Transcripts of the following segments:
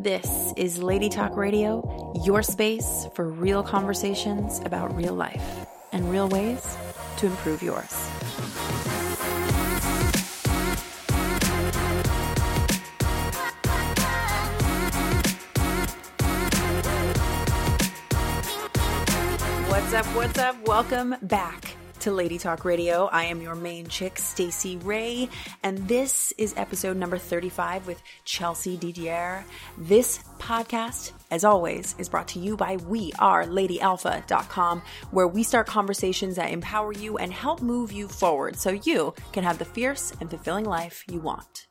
This is Lady Talk Radio, your space for real conversations about real life and real ways to improve yours. What's up? What's up? Welcome back to Lady Talk Radio. I am your main chick, Stacy Ray, and this is episode number 35 with Chelsea Didier. This podcast, as always, is brought to you by WeAreLadyAlpha.com, where we start conversations that empower you and help move you forward so you can have the fierce and fulfilling life you want.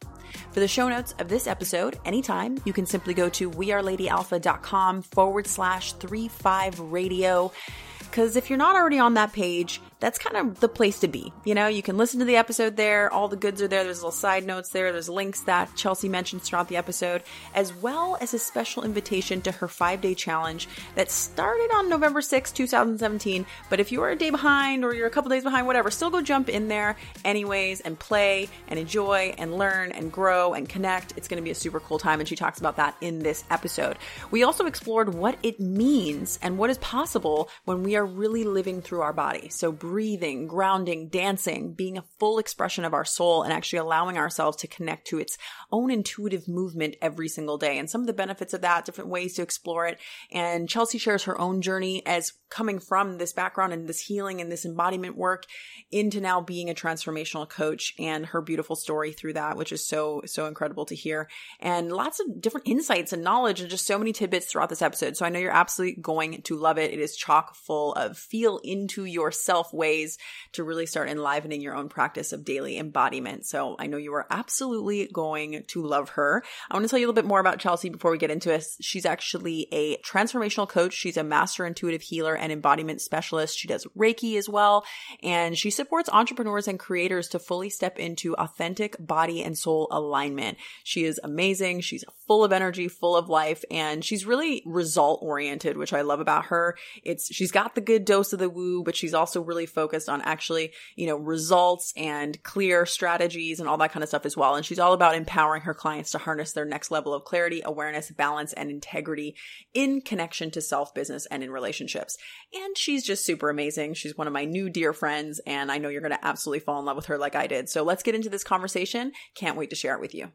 For the show notes of this episode, anytime, you can simply go to weareladyalpha.com forward slash 35 radio. Because if you're not already on that page, that's kind of the place to be. You know, you can listen to the episode there. All the goods are there. There's little side notes there. There's links that Chelsea mentions throughout the episode, as well as a special invitation to her five day challenge that started on November 6, 2017. But if you are a day behind or you're a couple days behind, whatever, still go jump in there anyways and play and enjoy and learn and grow and connect. It's going to be a super cool time. And she talks about that in this episode. We also explored what it means and what is possible when we are really living through our body. So breathing, grounding, dancing, being a full expression of our soul and actually allowing ourselves to connect to its own intuitive movement every single day. And some of the benefits of that, different ways to explore it. And Chelsea shares her own journey as coming from this background and this healing and this embodiment work into now being a transformational coach and her beautiful story through that, which is so, so incredible to hear. And lots of different insights and knowledge and just so many tidbits throughout this episode. So I know you're absolutely going to love it. It is chock full of feel into yourself ways to really start enlivening your own practice of daily embodiment. So I know you are absolutely going to love her. I want to tell you a little bit more about Chelsea before we get into it. She's actually a transformational coach. She's a master intuitive healer and embodiment specialist. She does Reiki as well. And she supports entrepreneurs and creators to fully step into authentic body and soul alignment. She is amazing. She's full of energy, full of life, and she's really result oriented, which I love about her. It's, she's got the good dose of the woo, but she's also really focused on actually, you know, results and clear strategies and all that kind of stuff as well. And she's all about empowering her clients to harness their next level of clarity, awareness, balance, and integrity in connection to self, business, and in relationships. And she's just super amazing. She's one of my new dear friends, and I know you're going to absolutely fall in love with her like I did. So let's get into this conversation. Can't wait to share it with you.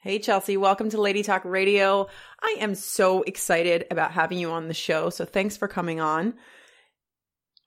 Hey, Chelsea, welcome to Lady Talk Radio. I am so excited about having you on the show. So thanks for coming on.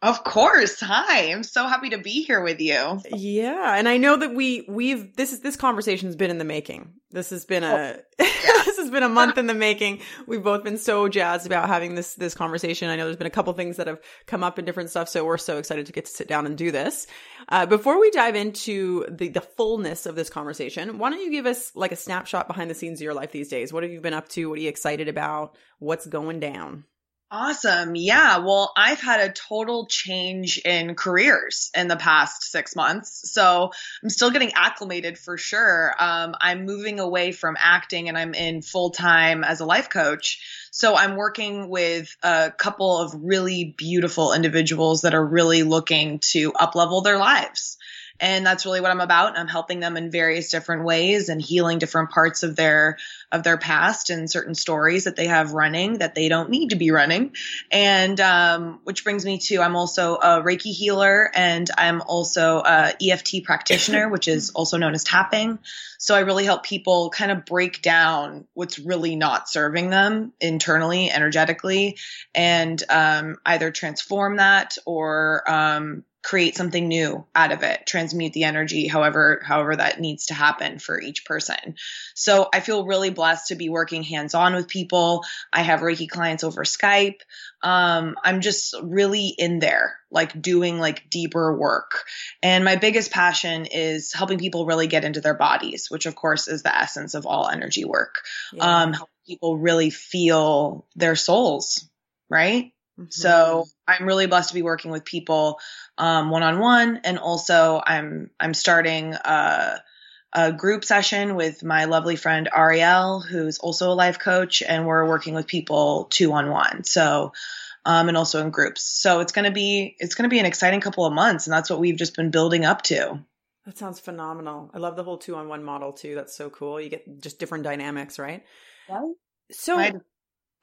Of course. Hi. I'm so happy to be here with you. Yeah, and I know that we we've this is this conversation's been in the making. This has been a oh, yeah. this has been a month in the making. We've both been so jazzed about having this this conversation. I know there's been a couple things that have come up in different stuff, so we're so excited to get to sit down and do this. Uh, before we dive into the the fullness of this conversation, why don't you give us like a snapshot behind the scenes of your life these days? What have you been up to? What are you excited about? What's going down? Awesome. Yeah. Well, I've had a total change in careers in the past six months. So I'm still getting acclimated for sure. Um, I'm moving away from acting and I'm in full time as a life coach. So I'm working with a couple of really beautiful individuals that are really looking to uplevel their lives. And that's really what I'm about. I'm helping them in various different ways and healing different parts of their of their past and certain stories that they have running that they don't need to be running. And um, which brings me to I'm also a Reiki healer and I'm also a EFT practitioner, which is also known as tapping. So I really help people kind of break down what's really not serving them internally, energetically, and um, either transform that or um, create something new out of it transmute the energy however however that needs to happen for each person. So i feel really blessed to be working hands on with people. I have reiki clients over skype. Um, i'm just really in there like doing like deeper work. And my biggest passion is helping people really get into their bodies which of course is the essence of all energy work. Yeah. um, help people really feel their souls right Mm-hmm. So I'm really blessed to be working with people one on one, and also I'm I'm starting a, a group session with my lovely friend Ariel, who's also a life coach, and we're working with people two on one. So. Um, and also in groups. So it's going to be it's going to be an exciting couple of months, and that's what we've just been building up to. That sounds phenomenal. I love the whole two on one model too. That's so cool. You get just different dynamics, right? Right. So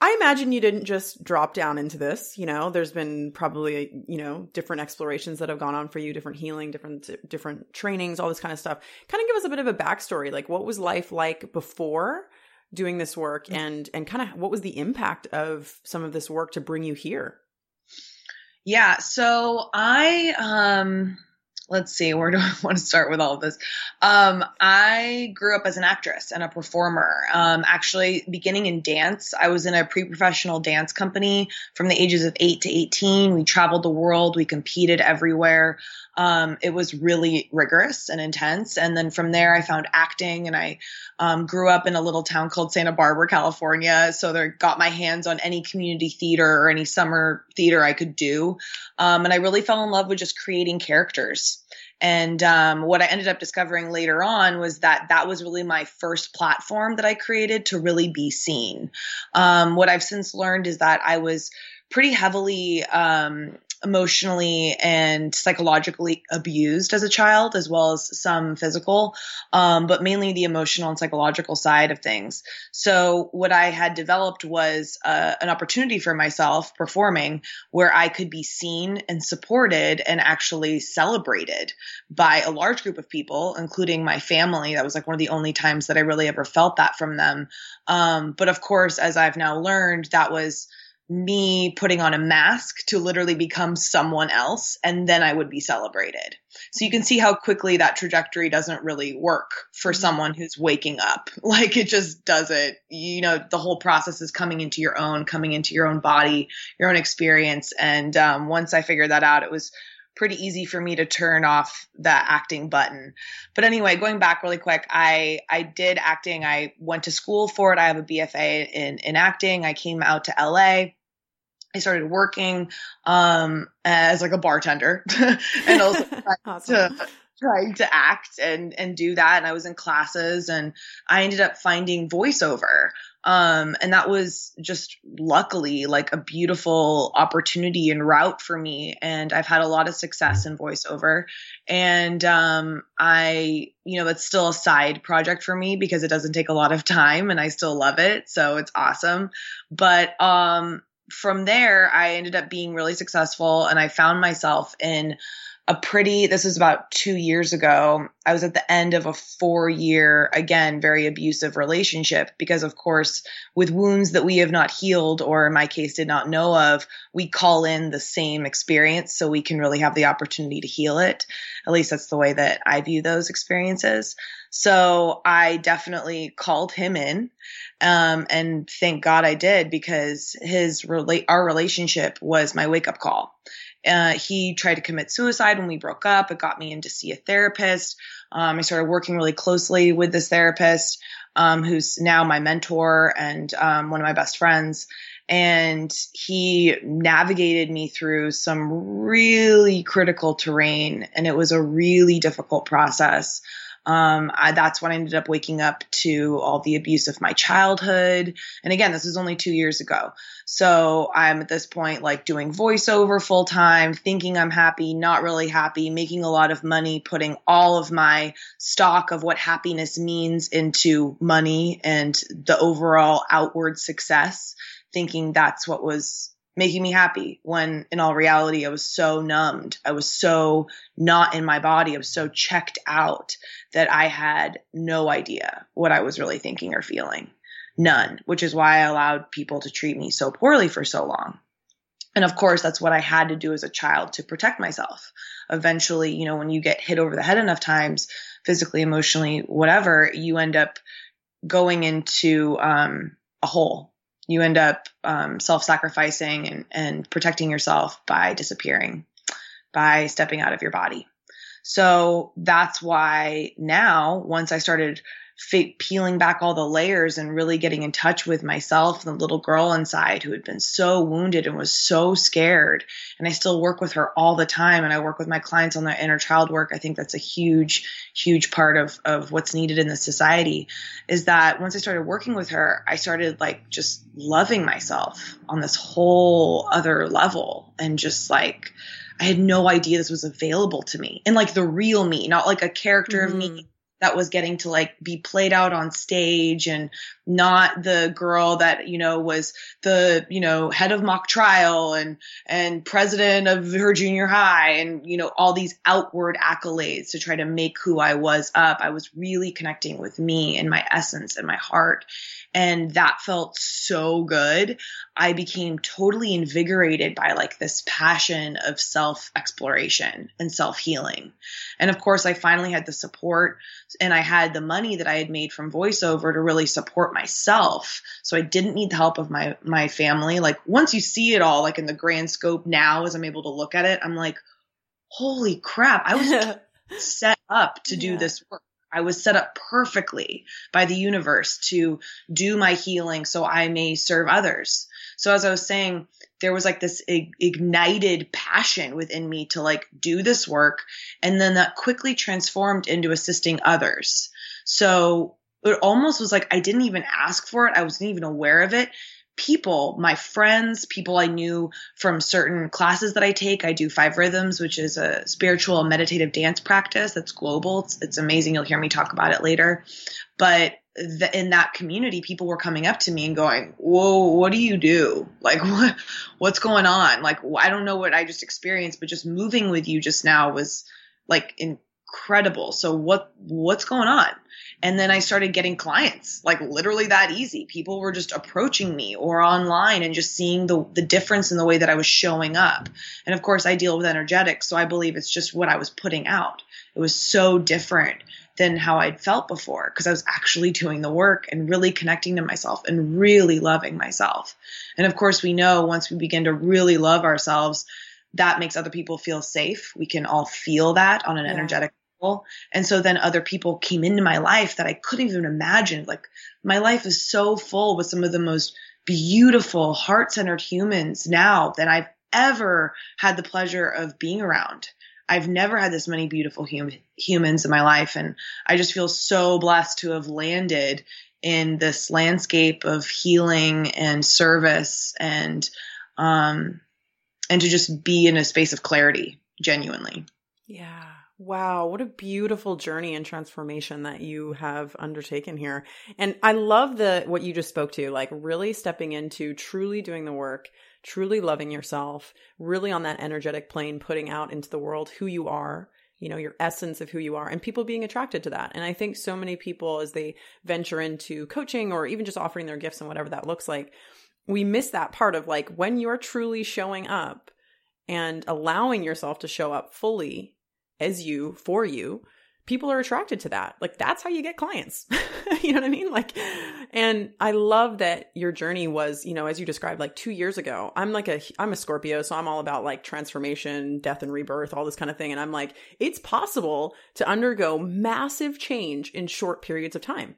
I imagine you didn't just drop down into this. You know, there's been probably, you know, different explorations that have gone on for you, different healing, different, different trainings, all this kind of stuff. Kind of give us a bit of a backstory. Like what was life like before doing this work mm. and, and kind of what was the impact of some of this work to bring you here? Yeah. So I, um, let's see, where do I want to start with all of this? Um, I grew up as an actress and a performer. Um, actually, beginning in dance, I was in a pre professional dance company from the ages of 8 to 18. We traveled the world, we competed everywhere. Um, it was really rigorous and intense. And then from there, I found acting and I um, grew up in a little town called Santa Barbara, California. So I got my hands on any community theater or any summer theater I could do. Um, and I really fell in love with just creating characters. And um, what I ended up discovering later on was that that was really my first platform that I created to really be seen. Um, what I've since learned is that I was pretty heavily um, emotionally and psychologically abused as a child, as well as some physical, um, but mainly the emotional and psychological side of things. So, what I had developed was uh, an opportunity for myself performing where I could be seen and supported and actually celebrated by a large group of people, including my family. That was like one of the only times that I really ever felt that from them. Um, but of course, as I've now learned, that was me putting on a mask to literally become someone else and then I would be celebrated. So you can see how quickly that trajectory doesn't really work for mm-hmm. someone who's waking up. Like it just doesn't, you know, the whole process is coming into your own, coming into your own body, your own experience. And um, once I figured that out, it was pretty easy for me to turn off that acting button. But anyway, going back really quick, I I did acting. I went to school for it. I have a BFA in in acting. I came out to LA I started working um, as like a bartender. And also awesome. to trying to act and and do that and I was in classes and I ended up finding voiceover. Um, and that was just luckily like a beautiful opportunity and route for me and I've had a lot of success in voiceover. And um, I you know it's still a side project for me because it doesn't take a lot of time and I still love it so it's awesome. But um from there, I ended up being really successful and I found myself in a pretty, this was about two years ago. I was at the end of a four year, again, very abusive relationship because, of course, with wounds that we have not healed or in my case did not know of, we call in the same experience so we can really have the opportunity to heal it. At least that's the way that I view those experiences. So I definitely called him in. Um, and thank God I did because his relate, our relationship was my wake up call. Uh, he tried to commit suicide when we broke up. It got me in to see a therapist. Um, I started working really closely with this therapist, um, who's now my mentor and um, one of my best friends. And he navigated me through some really critical terrain, and it was a really difficult process. Um, I, that's when I ended up waking up to all the abuse of my childhood. And again, this was only two years ago. So I'm at this point like doing voiceover full time, thinking I'm happy, not really happy, making a lot of money, putting all of my stock of what happiness means into money and the overall outward success, thinking that's what was making me happy when in all reality I was so numbed. I was so not in my body. I was so checked out that I had no idea what I was really thinking or feeling. None, which is why I allowed people to treat me so poorly for so long. And of course, that's what I had to do as a child to protect myself. Eventually, you know, when you get hit over the head enough times, physically, emotionally, whatever, you end up going into um, a hole you end up um, self-sacrificing and, and protecting yourself by disappearing by stepping out of your body. So that's why now once i started peeling back all the layers and really getting in touch with myself, the little girl inside who had been so wounded and was so scared. And I still work with her all the time. And I work with my clients on their inner child work. I think that's a huge, huge part of, of what's needed in the society is that once I started working with her, I started like just loving myself on this whole other level and just like, I had no idea this was available to me and like the real me, not like a character mm-hmm. of me mm-hmm that was getting to like be played out on stage and not the girl that you know was the you know head of mock trial and and president of her junior high and you know all these outward accolades to try to make who I was up. I was really connecting with me and my essence and my heart and that felt so good I became totally invigorated by like this passion of self exploration and self healing and of course I finally had the support and I had the money that I had made from voiceover to really support myself. So I didn't need the help of my my family. Like once you see it all like in the grand scope now as I'm able to look at it, I'm like, "Holy crap, I was set up to do yeah. this work." I was set up perfectly by the universe to do my healing so I may serve others. So as I was saying, there was like this ignited passion within me to like do this work. And then that quickly transformed into assisting others. So it almost was like I didn't even ask for it. I wasn't even aware of it. People, my friends, people I knew from certain classes that I take. I do Five Rhythms, which is a spiritual meditative dance practice that's global. It's, it's amazing. You'll hear me talk about it later. But the, in that community, people were coming up to me and going, "Whoa, what do you do? Like, what, what's going on? Like, I don't know what I just experienced, but just moving with you just now was like incredible. So what, what's going on?" And then I started getting clients, like literally that easy. People were just approaching me or online and just seeing the the difference in the way that I was showing up. And of course, I deal with energetics, so I believe it's just what I was putting out. It was so different than how I'd felt before because I was actually doing the work and really connecting to myself and really loving myself. And of course, we know once we begin to really love ourselves, that makes other people feel safe. We can all feel that on an yeah. energetic level. And so then other people came into my life that I couldn't even imagine. Like my life is so full with some of the most beautiful, heart centered humans now that I've ever had the pleasure of being around. I've never had this many beautiful hum- humans in my life. And I just feel so blessed to have landed in this landscape of healing and service and, um, and to just be in a space of clarity, genuinely. Yeah. Wow, what a beautiful journey and transformation that you have undertaken here. And I love the what you just spoke to, like really stepping into truly doing the work, truly loving yourself, really on that energetic plane, putting out into the world who you are, you know, your essence of who you are, and people being attracted to that. And I think so many people, as they venture into coaching or even just offering their gifts and whatever that looks like, we miss that part of like when you're truly showing up and allowing yourself to show up fully as you for you people are attracted to that. Like that's how you get clients. you know what I mean? Like, and I love that your journey was, you know, as you described, like two years ago. I'm like a, I'm a Scorpio, so I'm all about like transformation, death and rebirth, all this kind of thing. And I'm like, it's possible to undergo massive change in short periods of time.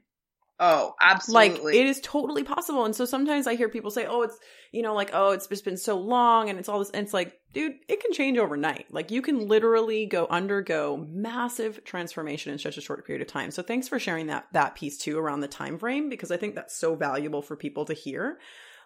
Oh, absolutely. Like it is totally possible. And so sometimes I hear people say, "Oh, it's you know, like oh, it's just been so long, and it's all this." And it's like, dude, it can change overnight. Like you can literally go undergo massive transformation in such a short period of time. So thanks for sharing that that piece too around the time frame because I think that's so valuable for people to hear.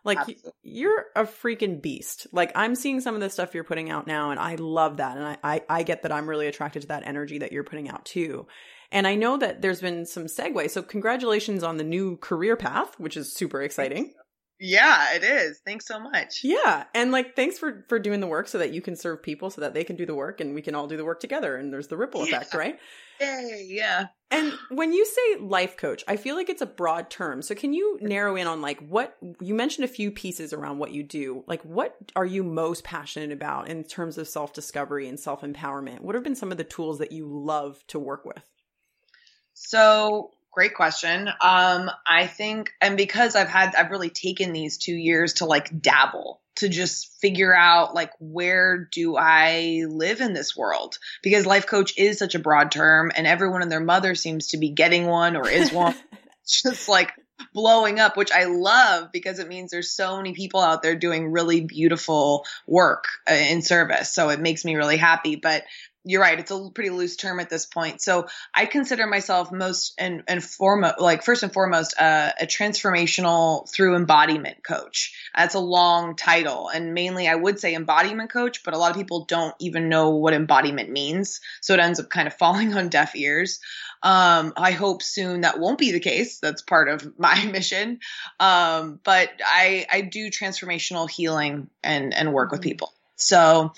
Like Absolutely. you're a freaking beast. Like I'm seeing some of the stuff you're putting out now, and I love that, and I, I I get that I'm really attracted to that energy that you're putting out too. And I know that there's been some segue. So congratulations on the new career path, which is super exciting. Yeah, it is. Thanks so much. Yeah, and like thanks for for doing the work so that you can serve people so that they can do the work and we can all do the work together and there's the ripple yeah. effect, right? Yay, yeah. And when you say life coach, I feel like it's a broad term. So can you narrow in on like what you mentioned a few pieces around what you do. Like what are you most passionate about in terms of self-discovery and self-empowerment? What have been some of the tools that you love to work with? So great question. Um, I think, and because I've had, I've really taken these two years to like dabble, to just figure out like where do I live in this world? Because life coach is such a broad term, and everyone and their mother seems to be getting one or is one. just like blowing up, which I love because it means there's so many people out there doing really beautiful work uh, in service. So it makes me really happy. But you're right. It's a pretty loose term at this point. So I consider myself most and and foremost, like first and foremost, uh, a transformational through embodiment coach. That's a long title, and mainly I would say embodiment coach, but a lot of people don't even know what embodiment means, so it ends up kind of falling on deaf ears. Um, I hope soon that won't be the case. That's part of my mission. Um, but I I do transformational healing and and work with mm-hmm. people. So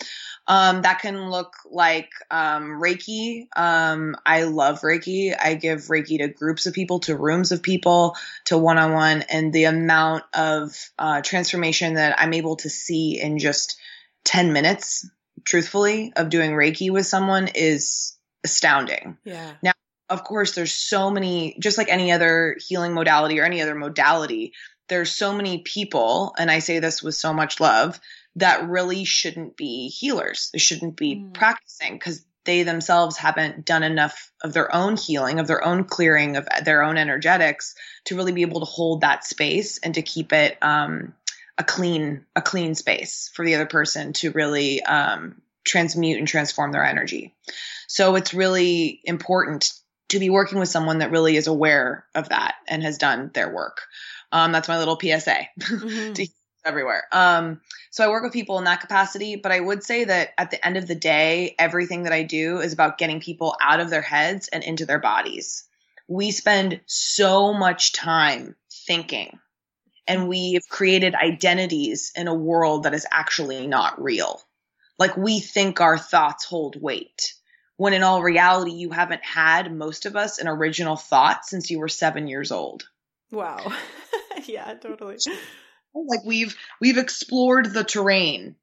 um, that can look like um, Reiki. Um, I love Reiki. I give Reiki to groups of people, to rooms of people, to one on one. And the amount of uh, transformation that I'm able to see in just 10 minutes, truthfully, of doing Reiki with someone is astounding. Yeah. Now, of course, there's so many, just like any other healing modality or any other modality, there's so many people, and I say this with so much love, that really shouldn't be healers. They shouldn't be mm. practicing because they themselves haven't done enough of their own healing, of their own clearing of their own energetics to really be able to hold that space and to keep it um, a clean, a clean space for the other person to really um, transmute and transform their energy. So it's really important to be working with someone that really is aware of that and has done their work. Um, that's my little PSA mm-hmm. to everywhere. Um, so I work with people in that capacity, but I would say that at the end of the day, everything that I do is about getting people out of their heads and into their bodies. We spend so much time thinking and we've created identities in a world that is actually not real. Like we think our thoughts hold weight when in all reality, you haven't had most of us an original thought since you were seven years old. Wow. yeah, totally like we've we've explored the terrain.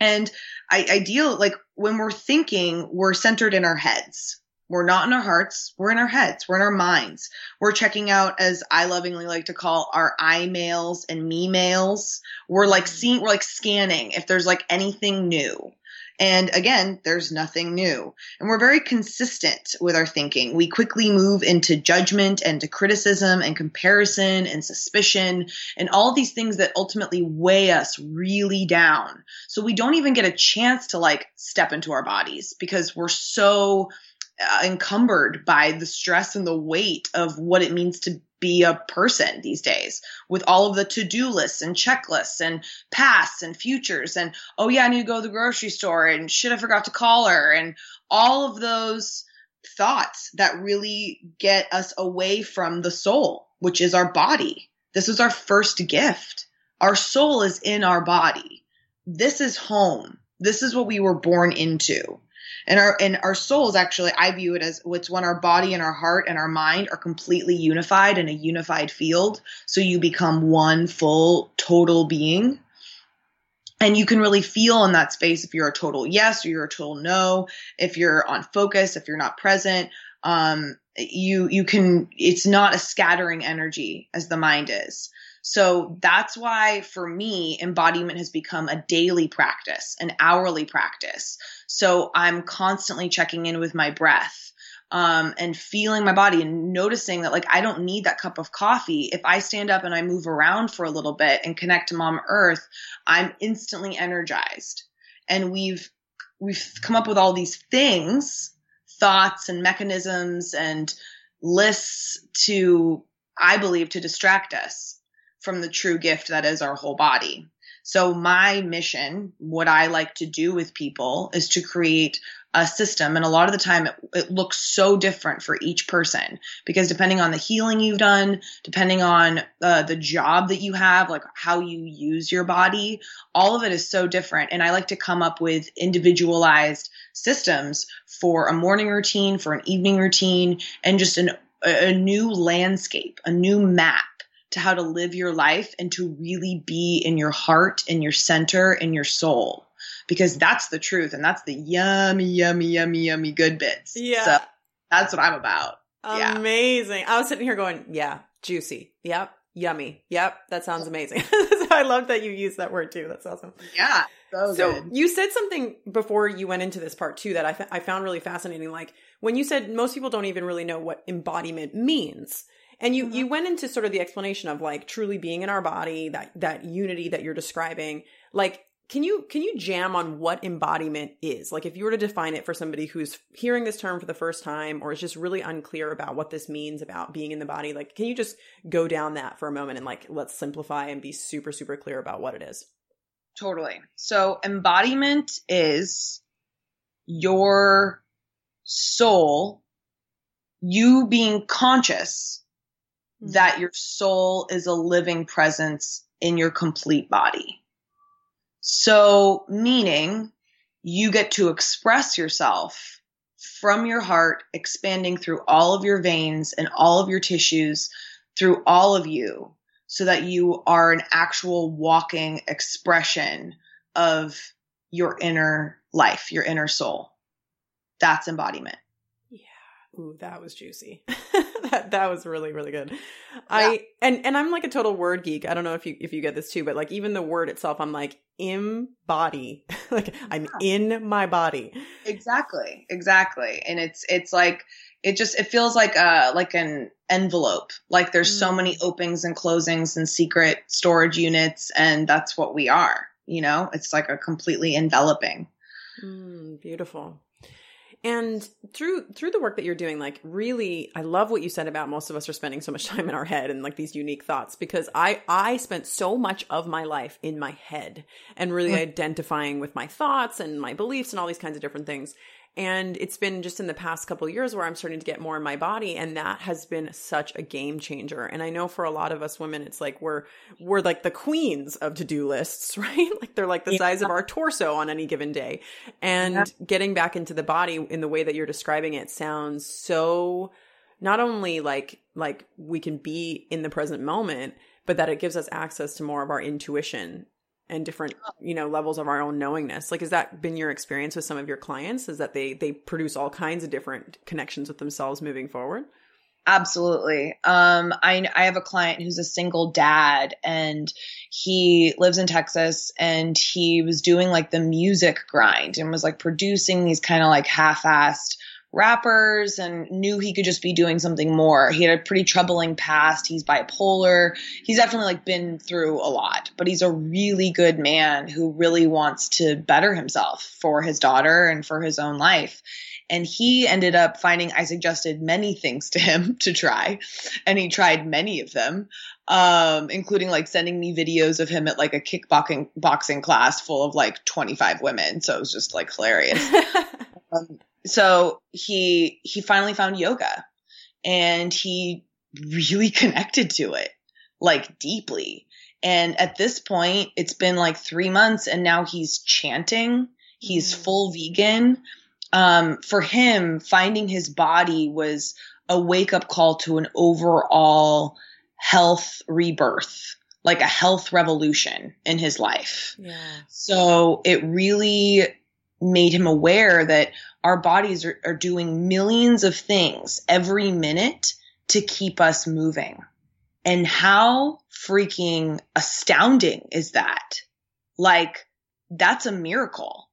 And I, I deal like when we're thinking we're centered in our heads. We're not in our hearts. We're in our heads. We're in our minds. We're checking out as i lovingly like to call our i mails and me mails. We're like seeing we're like scanning if there's like anything new and again, there's nothing new. And we're very consistent with our thinking. We quickly move into judgment and to criticism and comparison and suspicion and all these things that ultimately weigh us really down. So we don't even get a chance to like step into our bodies because we're so uh, encumbered by the stress and the weight of what it means to be a person these days with all of the to-do lists and checklists and pasts and futures and oh yeah, I need to go to the grocery store and shit I forgot to call her and all of those thoughts that really get us away from the soul, which is our body. This is our first gift. Our soul is in our body. This is home. This is what we were born into and our and our souls actually i view it as it's when our body and our heart and our mind are completely unified in a unified field. So you become one full total being. And you can really feel in that space if you're a total yes or you're a total no. If you're on focus if you're not present um, you you can it's not a scattering energy as the mind is so that's why for me, embodiment has become a daily practice, an hourly practice. So I'm constantly checking in with my breath. Um, and feeling my body and noticing that like I don't need that cup of coffee. If I stand up and I move around for a little bit and connect to Mom Earth, I'm instantly energized. And we've we've come up with all these things, thoughts and mechanisms and lists to I believe to distract us from the true gift that is our whole body. So my mission, what I like to do with people is to create a system. And a lot of the time it, it, looks so different for each person because depending on the healing you've done, depending on uh, the job that you have, like how you use your body, all of it is so different. And I like to come up with individualized systems for a morning routine, for an evening routine, and just an, a new landscape, a new map to how to live your life and to really be in your heart, in your center, in your soul. Because that's the truth and that's the yummy, yummy, yummy, yummy good bits. Yeah. So that's what I'm about. Amazing. Yeah. I was sitting here going, yeah, juicy. Yep. Yummy. Yep. That sounds amazing. I love that you use that word too. That's awesome. Yeah. So, so you said something before you went into this part too that I, I found really fascinating. Like when you said most people don't even really know what embodiment means. And you, mm-hmm. you went into sort of the explanation of like truly being in our body, that, that unity that you're describing. Like, can you can you jam on what embodiment is? Like if you were to define it for somebody who's hearing this term for the first time or is just really unclear about what this means about being in the body, like can you just go down that for a moment and like let's simplify and be super super clear about what it is? Totally. So embodiment is your soul you being conscious mm-hmm. that your soul is a living presence in your complete body. So, meaning you get to express yourself from your heart, expanding through all of your veins and all of your tissues, through all of you, so that you are an actual walking expression of your inner life, your inner soul. That's embodiment. Ooh, that was juicy. that that was really really good. Yeah. I and and I'm like a total word geek. I don't know if you if you get this too, but like even the word itself, I'm like embody. like I'm yeah. in my body. Exactly, exactly. And it's it's like it just it feels like uh like an envelope. Like there's mm. so many openings and closings and secret storage units, and that's what we are. You know, it's like a completely enveloping. Mm, beautiful. And through through the work that you're doing, like really, I love what you said about most of us are spending so much time in our head and like these unique thoughts because I I spent so much of my life in my head and really mm. identifying with my thoughts and my beliefs and all these kinds of different things. And it's been just in the past couple years where I'm starting to get more in my body. And that has been such a game changer. And I know for a lot of us women, it's like we're, we're like the queens of to do lists, right? Like they're like the yeah. size of our torso on any given day. And yeah. getting back into the body in the way that you're describing it sounds so not only like, like we can be in the present moment, but that it gives us access to more of our intuition and different you know levels of our own knowingness. Like has that been your experience with some of your clients is that they they produce all kinds of different connections with themselves moving forward? Absolutely. Um i i have a client who's a single dad and he lives in texas and he was doing like the music grind and was like producing these kind of like half-assed rappers and knew he could just be doing something more. He had a pretty troubling past. He's bipolar. He's definitely like been through a lot, but he's a really good man who really wants to better himself for his daughter and for his own life. And he ended up finding I suggested many things to him to try, and he tried many of them, um, including like sending me videos of him at like a kickboxing boxing class full of like 25 women. So it was just like hilarious. um, so he he finally found yoga and he really connected to it like deeply and at this point it's been like 3 months and now he's chanting he's mm. full vegan um, for him finding his body was a wake up call to an overall health rebirth like a health revolution in his life yeah. so it really made him aware that our bodies are, are doing millions of things every minute to keep us moving. And how freaking astounding is that? Like, that's a miracle.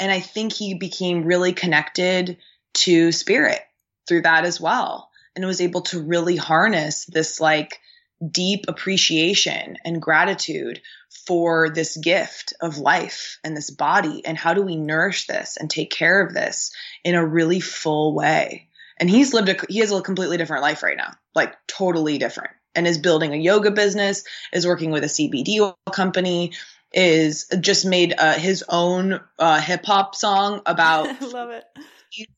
And I think he became really connected to spirit through that as well. And was able to really harness this like deep appreciation and gratitude for this gift of life and this body and how do we nourish this and take care of this in a really full way and he's lived a he has a completely different life right now like totally different and is building a yoga business is working with a cbd oil company is just made uh, his own uh, hip hop song about love it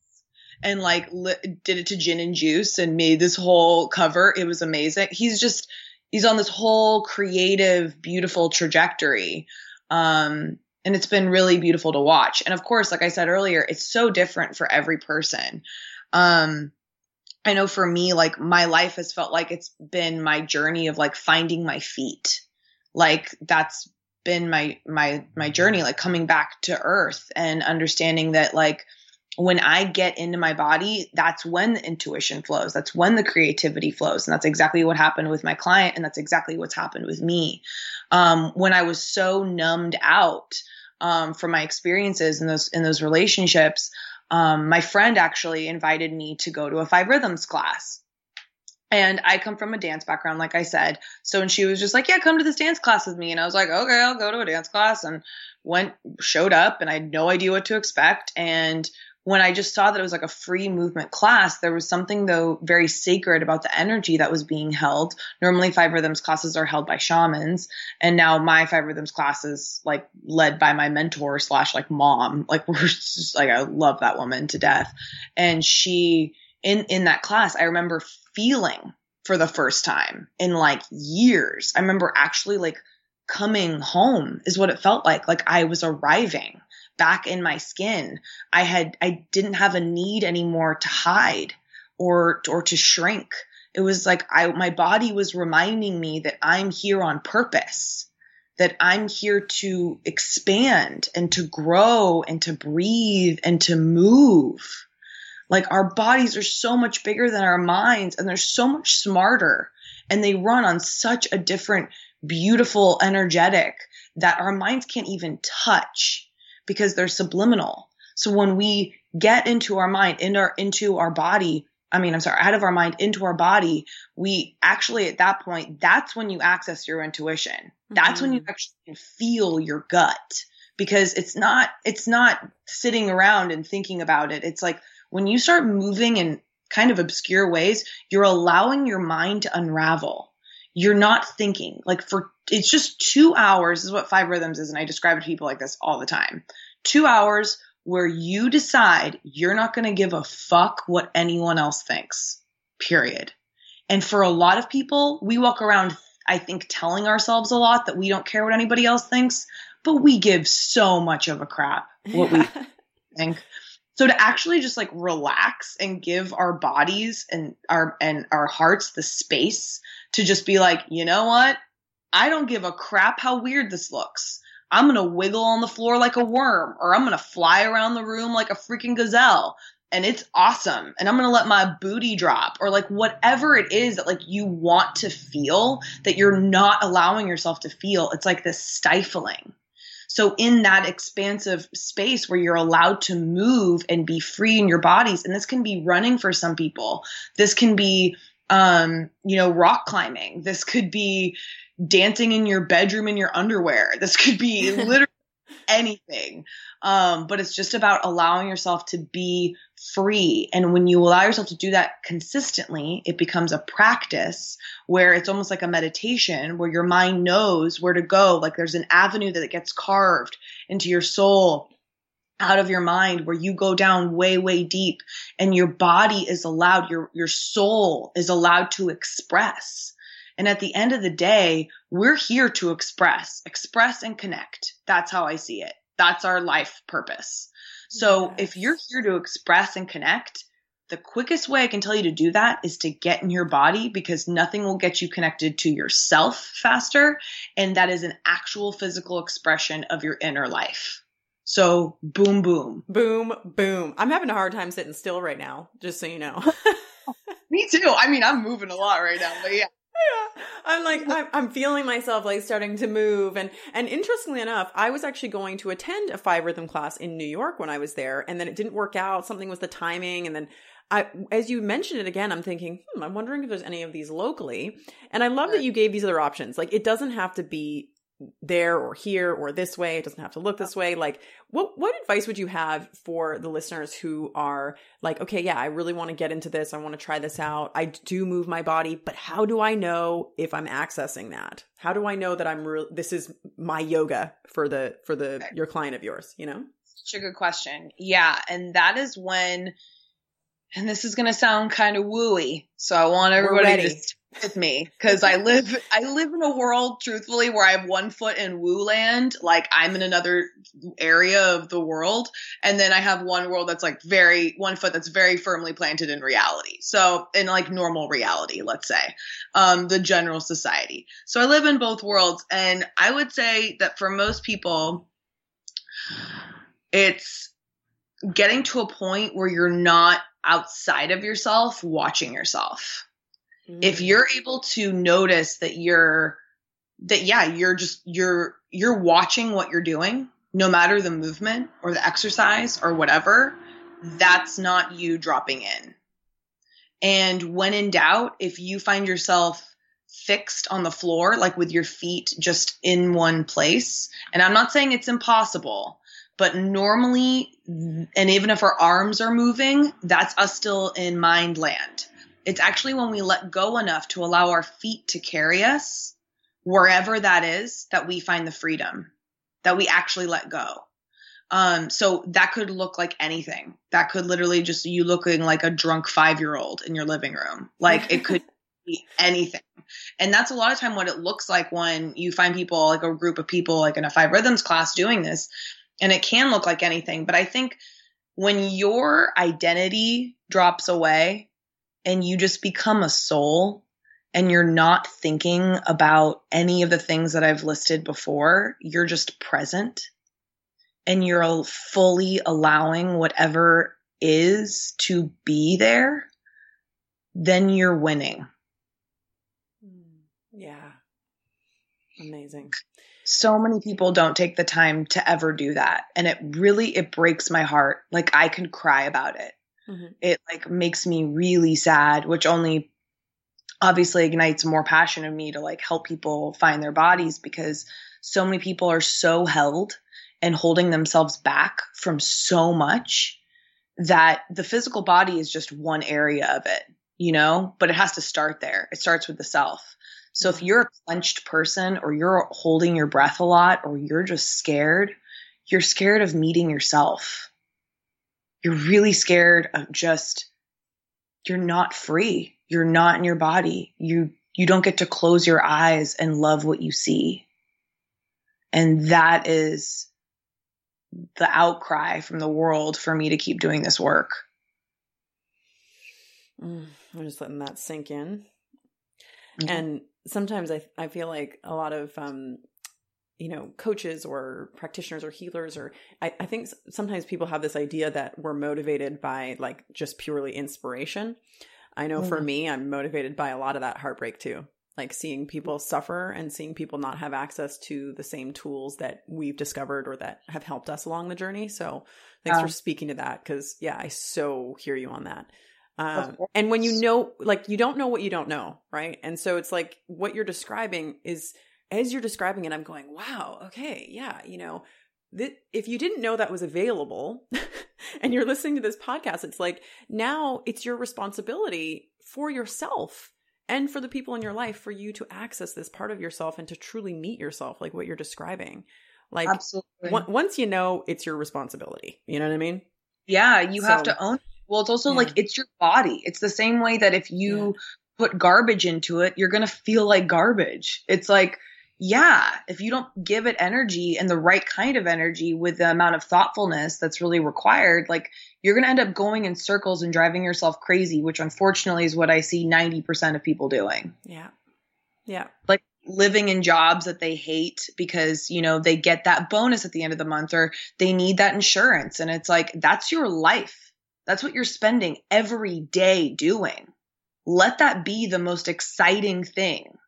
and like li- did it to gin and juice and made this whole cover. It was amazing. He's just he's on this whole creative, beautiful trajectory. Um, and it's been really beautiful to watch. And of course, like I said earlier, it's so different for every person. Um, I know for me, like my life has felt like it's been my journey of like finding my feet. Like that's been my my my journey, like coming back to earth and understanding that like when I get into my body, that's when the intuition flows. That's when the creativity flows. And that's exactly what happened with my client. And that's exactly what's happened with me. Um, when I was so numbed out um, from my experiences in those in those relationships, um, my friend actually invited me to go to a five rhythms class. And I come from a dance background, like I said. So when she was just like, Yeah, come to this dance class with me. And I was like, Okay, I'll go to a dance class and went, showed up and I had no idea what to expect. And when I just saw that it was like a free movement class, there was something though very sacred about the energy that was being held. Normally five rhythms classes are held by shamans. And now my five rhythms class is like led by my mentor slash like mom. Like we're just like, I love that woman to death. And she, in, in that class, I remember feeling for the first time in like years. I remember actually like coming home is what it felt like. Like I was arriving back in my skin. I had, I didn't have a need anymore to hide or, or to shrink. It was like I, my body was reminding me that I'm here on purpose, that I'm here to expand and to grow and to breathe and to move. Like our bodies are so much bigger than our minds and they're so much smarter and they run on such a different, beautiful, energetic that our minds can't even touch because they're subliminal. So when we get into our mind, into our, into our body, I mean, I'm sorry, out of our mind into our body, we actually at that point, that's when you access your intuition. Mm-hmm. That's when you mm-hmm. actually can feel your gut because it's not, it's not sitting around and thinking about it. It's like when you start moving in kind of obscure ways, you're allowing your mind to unravel. You're not thinking like for it's just two hours is what five rhythms is. And I describe it to people like this all the time. Two hours where you decide you're not going to give a fuck what anyone else thinks, period. And for a lot of people, we walk around, I think, telling ourselves a lot that we don't care what anybody else thinks, but we give so much of a crap what we think. So to actually just like relax and give our bodies and our and our hearts the space to just be like, you know what? I don't give a crap how weird this looks. I'm going to wiggle on the floor like a worm or I'm going to fly around the room like a freaking gazelle and it's awesome and I'm going to let my booty drop or like whatever it is that like you want to feel that you're not allowing yourself to feel. It's like this stifling. So in that expansive space where you're allowed to move and be free in your bodies, and this can be running for some people. This can be, um, you know, rock climbing. This could be, dancing in your bedroom in your underwear. This could be literally anything. Um, but it's just about allowing yourself to be free. And when you allow yourself to do that consistently, it becomes a practice where it's almost like a meditation where your mind knows where to go. Like there's an avenue that gets carved into your soul out of your mind where you go down way way deep and your body is allowed your your soul is allowed to express and at the end of the day, we're here to express, express and connect. That's how I see it. That's our life purpose. So yes. if you're here to express and connect, the quickest way I can tell you to do that is to get in your body because nothing will get you connected to yourself faster. And that is an actual physical expression of your inner life. So boom, boom. Boom, boom. I'm having a hard time sitting still right now, just so you know. Me too. I mean, I'm moving a lot right now, but yeah yeah. I'm like I'm, I'm feeling myself like starting to move and and interestingly enough, I was actually going to attend a five rhythm class in New York when I was there and then it didn't work out. Something was the timing and then I, as you mentioned it again, I'm thinking, hmm, I'm wondering if there's any of these locally. And I love that you gave these other options. Like, it doesn't have to be there or here or this way. It doesn't have to look this way. Like what what advice would you have for the listeners who are like, okay, yeah, I really want to get into this. I want to try this out. I do move my body, but how do I know if I'm accessing that? How do I know that I'm real this is my yoga for the for the your client of yours, you know? Such a good question. Yeah, and that is when and this is going to sound kind of wooey. So I want everybody to with me because I live I live in a world truthfully where I have one foot in woo land like I'm in another area of the world and then I have one world that's like very one foot that's very firmly planted in reality. So in like normal reality let's say um the general society. So I live in both worlds and I would say that for most people it's getting to a point where you're not outside of yourself watching yourself if mm. you're able to notice that you're that yeah you're just you're you're watching what you're doing no matter the movement or the exercise or whatever that's not you dropping in And when in doubt, if you find yourself fixed on the floor, like with your feet just in one place, and I'm not saying it's impossible, but normally, and even if our arms are moving, that's us still in mind land. It's actually when we let go enough to allow our feet to carry us wherever that is that we find the freedom that we actually let go. Um, so that could look like anything. That could literally just you looking like a drunk five year old in your living room. Like it could be anything. And that's a lot of time what it looks like when you find people, like a group of people, like in a five rhythms class doing this. And it can look like anything. But I think when your identity drops away and you just become a soul and you're not thinking about any of the things that I've listed before, you're just present and you're fully allowing whatever is to be there, then you're winning. Hmm. Yeah. Amazing. So many people don't take the time to ever do that. And it really it breaks my heart. Like I can cry about it. Mm-hmm. It like makes me really sad, which only obviously ignites more passion in me to like help people find their bodies because so many people are so held and holding themselves back from so much that the physical body is just one area of it, you know, but it has to start there. It starts with the self. So if you're a clenched person or you're holding your breath a lot or you're just scared, you're scared of meeting yourself. You're really scared of just, you're not free. You're not in your body. You, you don't get to close your eyes and love what you see. And that is the outcry from the world for me to keep doing this work. Mm, I'm just letting that sink in. Mm-hmm. And sometimes I I feel like a lot of um you know coaches or practitioners or healers or I, I think sometimes people have this idea that we're motivated by like just purely inspiration. I know mm-hmm. for me, I'm motivated by a lot of that heartbreak too like seeing people suffer and seeing people not have access to the same tools that we've discovered or that have helped us along the journey. So thanks for speaking to that because yeah, I so hear you on that. Um, and when you know, like you don't know what you don't know, right? And so it's like what you're describing is as you're describing it, I'm going, wow, okay, yeah, you know, that if you didn't know that was available and you're listening to this podcast, it's like now it's your responsibility for yourself and for the people in your life for you to access this part of yourself and to truly meet yourself like what you're describing like w- once you know it's your responsibility you know what i mean yeah you so, have to own It. well it's also yeah. like it's your body it's the same way that if you yeah. put garbage into it you're gonna feel like garbage it's like yeah, if you don't give it energy and the right kind of energy with the amount of thoughtfulness that's really required, like you're going to end up going in circles and driving yourself crazy, which unfortunately is what I see 90% of people doing. Yeah. Yeah. Like living in jobs that they hate because, you know, they get that bonus at the end of the month or they need that insurance. And it's like, that's your life. That's what you're spending every day doing. Let that be the most exciting thing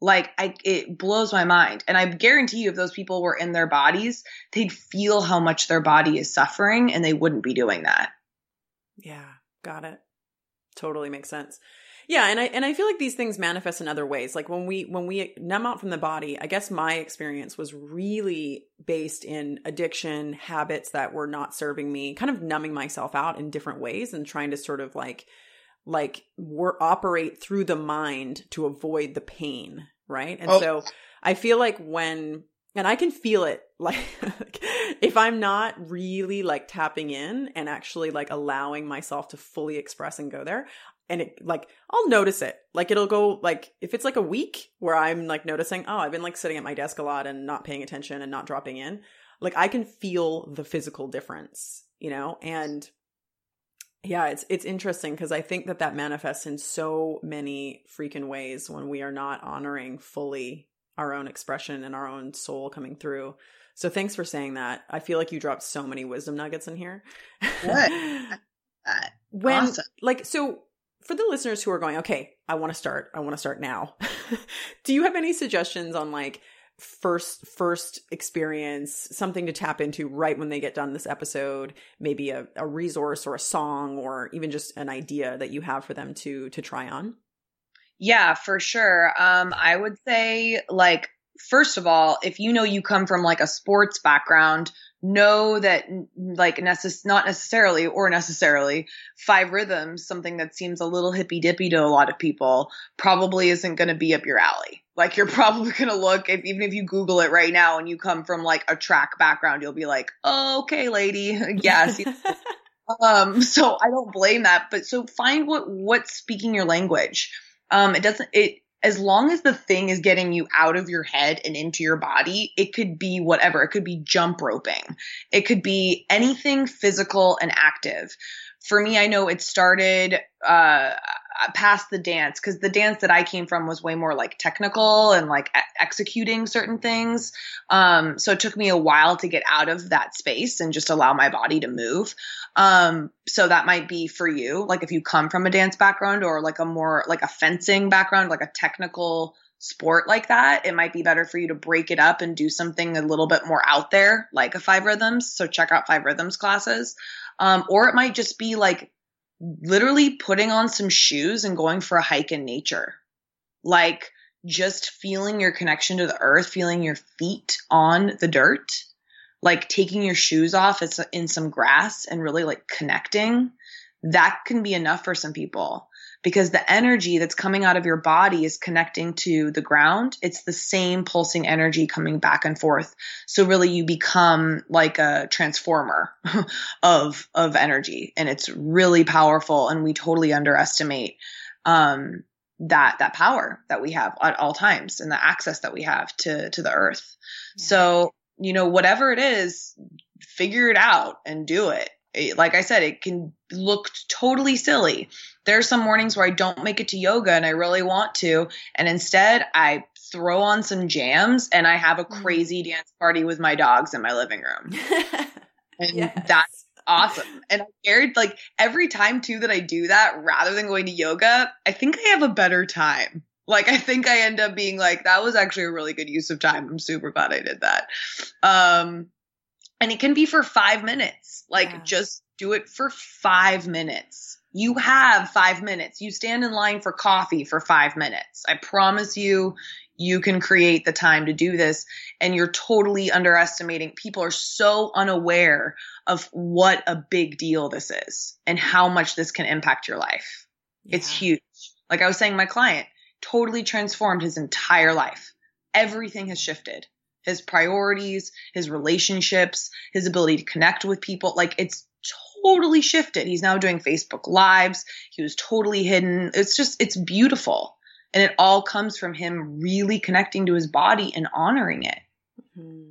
like I it blows my mind. And I guarantee you if those people were in their bodies, they'd feel how much their body is suffering and they wouldn't be doing that. Yeah, got it. Totally makes sense. Yeah, and I and I feel like these things manifest in other ways. Like when we when we numb out from the body, I guess my experience was really based in addiction, habits that were not serving me, kind of numbing myself out in different ways and trying to sort of like like we operate through the mind to avoid the pain, right? And oh. so I feel like when and I can feel it like if I'm not really like tapping in and actually like allowing myself to fully express and go there and it like I'll notice it. Like it'll go like if it's like a week where I'm like noticing, oh, I've been like sitting at my desk a lot and not paying attention and not dropping in, like I can feel the physical difference, you know? And yeah, it's it's interesting because I think that that manifests in so many freaking ways when we are not honoring fully our own expression and our own soul coming through. So thanks for saying that. I feel like you dropped so many wisdom nuggets in here. What? Uh, when awesome. like so for the listeners who are going, okay, I want to start. I want to start now. Do you have any suggestions on like first first experience something to tap into right when they get done this episode maybe a, a resource or a song or even just an idea that you have for them to to try on yeah for sure um i would say like first of all, if you know you come from like a sports background, know that like necess- not necessarily or necessarily five rhythms, something that seems a little hippy dippy to a lot of people, probably isn't going to be up your alley. Like you're probably going to look, if, even if you Google it right now and you come from like a track background, you'll be like, oh, okay, lady. yes. um, so I don't blame that, but so find what, what's speaking your language. Um, it doesn't, it, as long as the thing is getting you out of your head and into your body, it could be whatever. It could be jump roping. It could be anything physical and active. For me, I know it started uh, past the dance because the dance that I came from was way more like technical and like executing certain things. Um, so it took me a while to get out of that space and just allow my body to move. Um, so that might be for you, like if you come from a dance background or like a more like a fencing background, like a technical sport like that, it might be better for you to break it up and do something a little bit more out there, like a five rhythms. So check out five rhythms classes. Um, or it might just be like literally putting on some shoes and going for a hike in nature. Like just feeling your connection to the earth, feeling your feet on the dirt, like taking your shoes off in some grass and really like connecting. That can be enough for some people because the energy that's coming out of your body is connecting to the ground. It's the same pulsing energy coming back and forth. So really you become like a transformer of of energy and it's really powerful and we totally underestimate um that that power that we have at all times and the access that we have to to the earth. Yeah. So, you know, whatever it is, figure it out and do it like I said, it can look totally silly. There are some mornings where I don't make it to yoga and I really want to. And instead, I throw on some jams and I have a mm. crazy dance party with my dogs in my living room. and yes. that's awesome. And I cared like every time too that I do that rather than going to yoga, I think I have a better time. Like I think I end up being like that was actually a really good use of time. I'm super glad I did that. Um and it can be for five minutes. Like yeah. just do it for five minutes. You have five minutes. You stand in line for coffee for five minutes. I promise you, you can create the time to do this. And you're totally underestimating. People are so unaware of what a big deal this is and how much this can impact your life. Yeah. It's huge. Like I was saying, my client totally transformed his entire life. Everything has shifted his priorities, his relationships, his ability to connect with people. Like it's totally shifted. He's now doing Facebook lives. He was totally hidden. It's just, it's beautiful. And it all comes from him really connecting to his body and honoring it. Mm-hmm.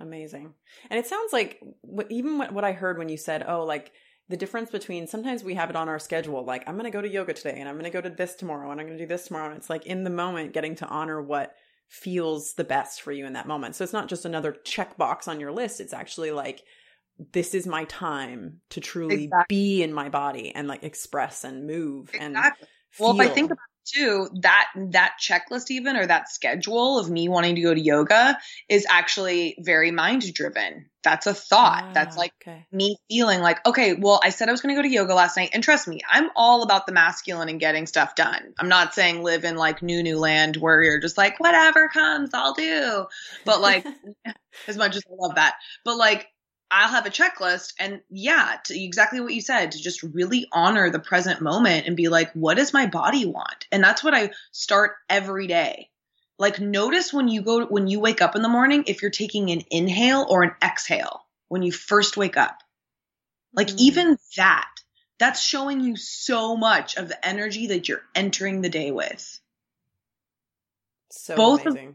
Amazing. And it sounds like even what I heard when you said, oh, like the difference between sometimes we have it on our schedule, like I'm going to go to yoga today and I'm going to go to this tomorrow and I'm going to do this tomorrow. And it's like in the moment getting to honor what feels the best for you in that moment. So it's not just another checkbox on your list. It's actually like, this is my time to truly exactly. be in my body and like express and move exactly. and feel. well if i think about too that that checklist even or that schedule of me wanting to go to yoga is actually very mind driven that's a thought. Ah, that's like okay. me feeling like okay well i said i was going to go to yoga last night and trust me i'm all about the masculine and getting stuff done. I'm not saying live in like new new land where you're just like whatever comes i'll do. But like as much as i love that. But like I'll have a checklist and yeah, to exactly what you said, to just really honor the present moment and be like, what does my body want? And that's what I start every day. Like notice when you go when you wake up in the morning if you're taking an inhale or an exhale when you first wake up. Like mm. even that, that's showing you so much of the energy that you're entering the day with. So both amazing. of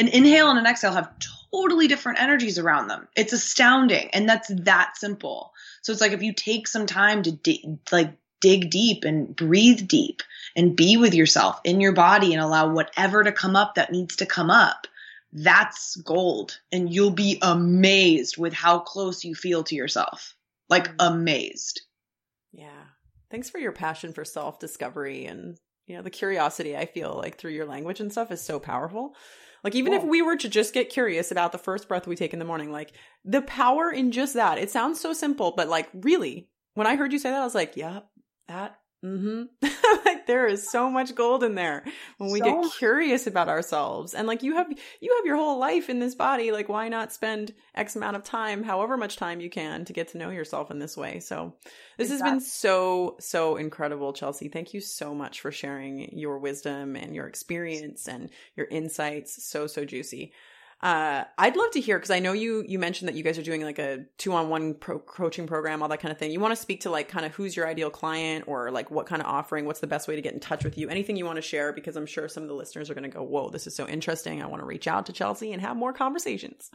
an inhale and an exhale have totally different energies around them. It's astounding. And that's that simple. So it's like if you take some time to dig, like dig deep and breathe deep and be with yourself in your body and allow whatever to come up that needs to come up, that's gold. And you'll be amazed with how close you feel to yourself. Like mm. amazed. Yeah. Thanks for your passion for self discovery and, you know, the curiosity I feel like through your language and stuff is so powerful Like even if we were to just get curious about the first breath we take in the morning, like the power in just that. It sounds so simple, but like really, when I heard you say that, I was like, yeah, that Mm-hmm. like there is so much gold in there when we so get curious about ourselves. And like you have you have your whole life in this body. Like why not spend X amount of time, however much time you can, to get to know yourself in this way? So this exactly. has been so, so incredible, Chelsea. Thank you so much for sharing your wisdom and your experience and your insights. So, so juicy. Uh, I'd love to hear because I know you you mentioned that you guys are doing like a two on one pro- coaching program, all that kind of thing. You want to speak to like kind of who's your ideal client or like what kind of offering, what's the best way to get in touch with you, anything you want to share because I'm sure some of the listeners are going to go, "Whoa, this is so interesting! I want to reach out to Chelsea and have more conversations."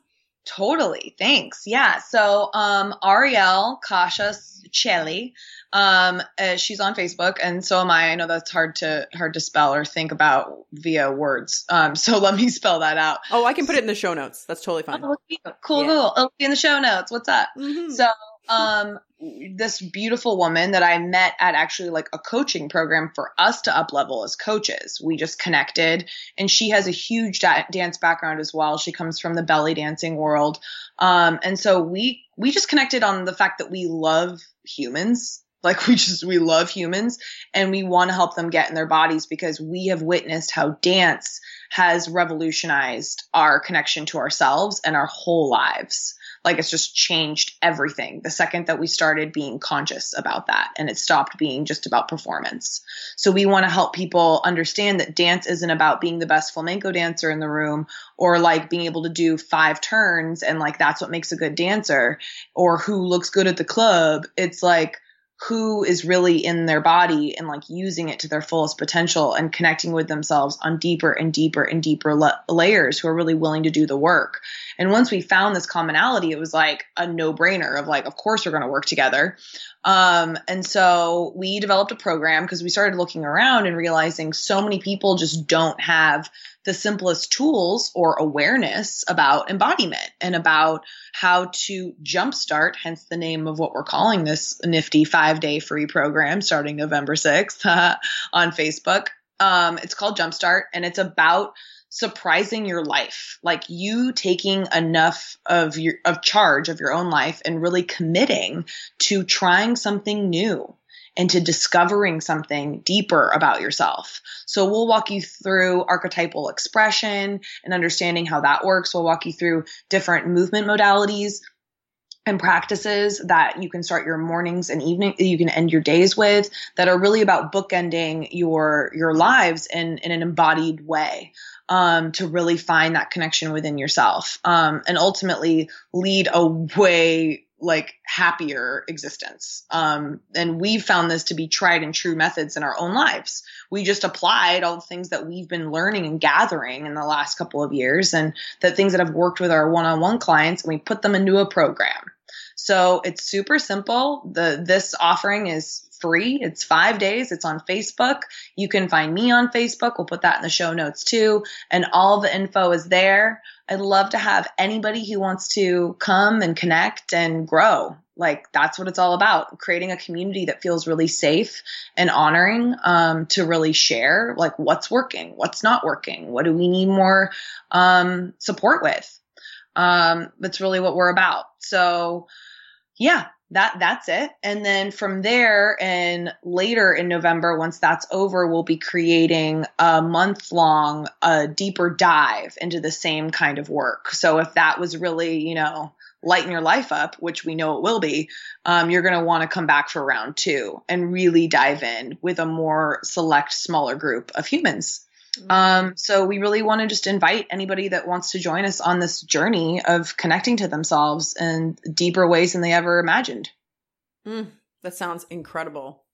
Totally. Thanks. Yeah. So, um, Ariel Kasha Chelly, um, uh, she's on Facebook, and so am I. I know that's hard to hard to spell or think about via words. Um, so let me spell that out. Oh, I can put it in the show notes. That's totally fine. Oh, cool, yeah. cool. It'll be in the show notes. What's up? Mm-hmm. So, um, this beautiful woman that I met at actually like a coaching program for us to up level as coaches. We just connected and she has a huge da- dance background as well. She comes from the belly dancing world. Um, and so we, we just connected on the fact that we love humans. Like we just, we love humans and we want to help them get in their bodies because we have witnessed how dance has revolutionized our connection to ourselves and our whole lives. Like it's just changed everything the second that we started being conscious about that and it stopped being just about performance. So we want to help people understand that dance isn't about being the best flamenco dancer in the room or like being able to do five turns and like that's what makes a good dancer or who looks good at the club. It's like who is really in their body and like using it to their fullest potential and connecting with themselves on deeper and deeper and deeper la- layers who are really willing to do the work. And once we found this commonality, it was like a no brainer of like, of course we're going to work together. Um, and so we developed a program because we started looking around and realizing so many people just don't have the simplest tools or awareness about embodiment and about how to jumpstart, hence the name of what we're calling this nifty five day free program starting November 6th on Facebook. Um, it's called Jumpstart and it's about surprising your life like you taking enough of your of charge of your own life and really committing to trying something new and to discovering something deeper about yourself. So we'll walk you through archetypal expression and understanding how that works. We'll walk you through different movement modalities and practices that you can start your mornings and evening you can end your days with that are really about bookending your your lives in in an embodied way um, to really find that connection within yourself um, and ultimately lead a way like happier existence. Um, and we've found this to be tried and true methods in our own lives. We just applied all the things that we've been learning and gathering in the last couple of years and the things that have worked with our one-on-one clients and we put them into a program. So it's super simple. The, this offering is free. It's five days. It's on Facebook. You can find me on Facebook. We'll put that in the show notes too. And all the info is there. I'd love to have anybody who wants to come and connect and grow. Like that's what it's all about. Creating a community that feels really safe and honoring um, to really share like what's working, what's not working, what do we need more um, support with. Um, that's really what we're about. So yeah, that that's it. And then from there and later in november once that's over we'll be creating a month long a deeper dive into the same kind of work. So if that was really you know lighten your life up which we know it will be um, you're going to want to come back for round two and really dive in with a more select smaller group of humans um, so we really want to just invite anybody that wants to join us on this journey of connecting to themselves in deeper ways than they ever imagined. Mm, that sounds incredible.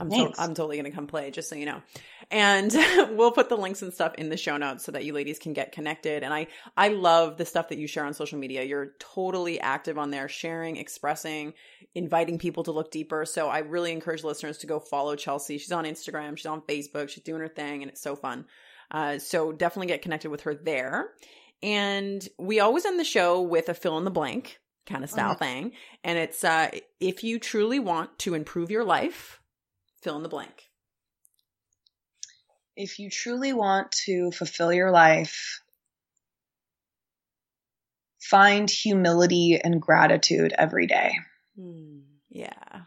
I'm, to- I'm totally going to come play, just so you know. And we'll put the links and stuff in the show notes so that you ladies can get connected. And I, I love the stuff that you share on social media. You're totally active on there, sharing, expressing, inviting people to look deeper. So I really encourage listeners to go follow Chelsea. She's on Instagram, she's on Facebook, she's doing her thing, and it's so fun. Uh, so definitely get connected with her there. And we always end the show with a fill in the blank kind of style uh-huh. thing. And it's uh, if you truly want to improve your life, fill in the blank. If you truly want to fulfill your life, find humility and gratitude every day. Mm, yeah.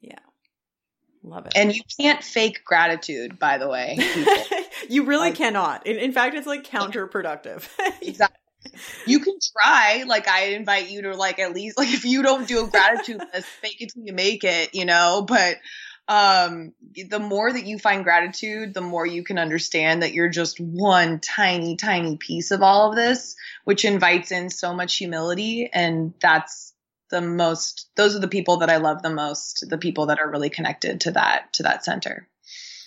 Yeah. Love it. And you can't fake gratitude, by the way. you really like, cannot. In, in, fact, it's like counterproductive. exactly. You can try. Like I invite you to like at least like if you don't do a gratitude list, fake it till you make it, you know. But um the more that you find gratitude, the more you can understand that you're just one tiny, tiny piece of all of this, which invites in so much humility. And that's the most those are the people that I love the most, the people that are really connected to that to that center.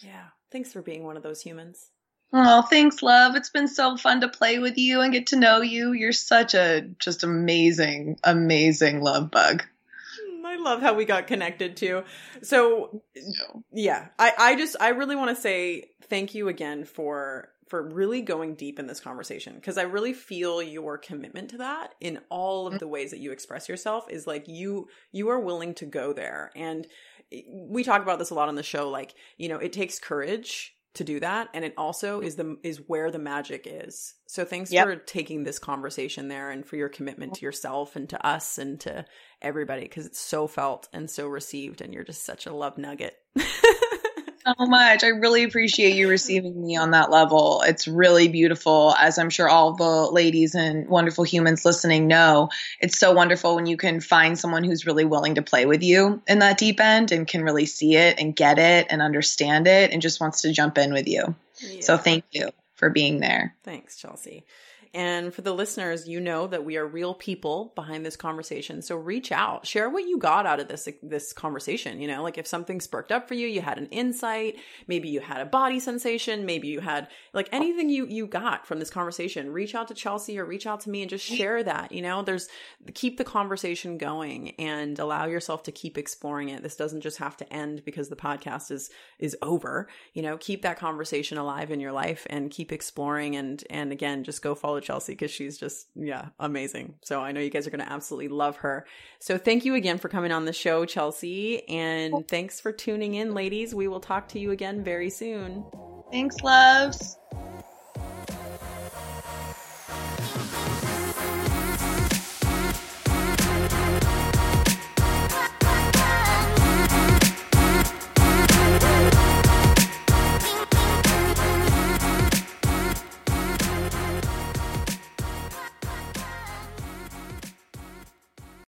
Yeah. Thanks for being one of those humans. Oh, thanks, love. It's been so fun to play with you and get to know you. You're such a just amazing, amazing love bug. I love how we got connected too. So yeah, I, I just I really want to say thank you again for for really going deep in this conversation because I really feel your commitment to that in all of mm. the ways that you express yourself is like you you are willing to go there. And eh, we talk about this a lot on the show like you know it takes courage to do that and it also is the is where the magic is so thanks yep. for taking this conversation there and for your commitment to yourself and to us and to everybody because it's so felt and so received and you're just such a love nugget so much. I really appreciate you receiving me on that level. It's really beautiful, as I'm sure all the ladies and wonderful humans listening know. It's so wonderful when you can find someone who's really willing to play with you in that deep end and can really see it and get it and understand it and just wants to jump in with you. Yeah. So thank you for being there. Thanks, Chelsea. And for the listeners, you know that we are real people behind this conversation. So reach out, share what you got out of this this conversation. You know, like if something sparked up for you, you had an insight, maybe you had a body sensation, maybe you had like anything you you got from this conversation. Reach out to Chelsea or reach out to me and just share that. You know, there's keep the conversation going and allow yourself to keep exploring it. This doesn't just have to end because the podcast is is over. You know, keep that conversation alive in your life and keep exploring and and again, just go follow Chelsea because she's just, yeah, amazing. So I know you guys are going to absolutely love her. So thank you again for coming on the show, Chelsea. And thanks for tuning in, ladies. We will talk to you again very soon. Thanks, loves.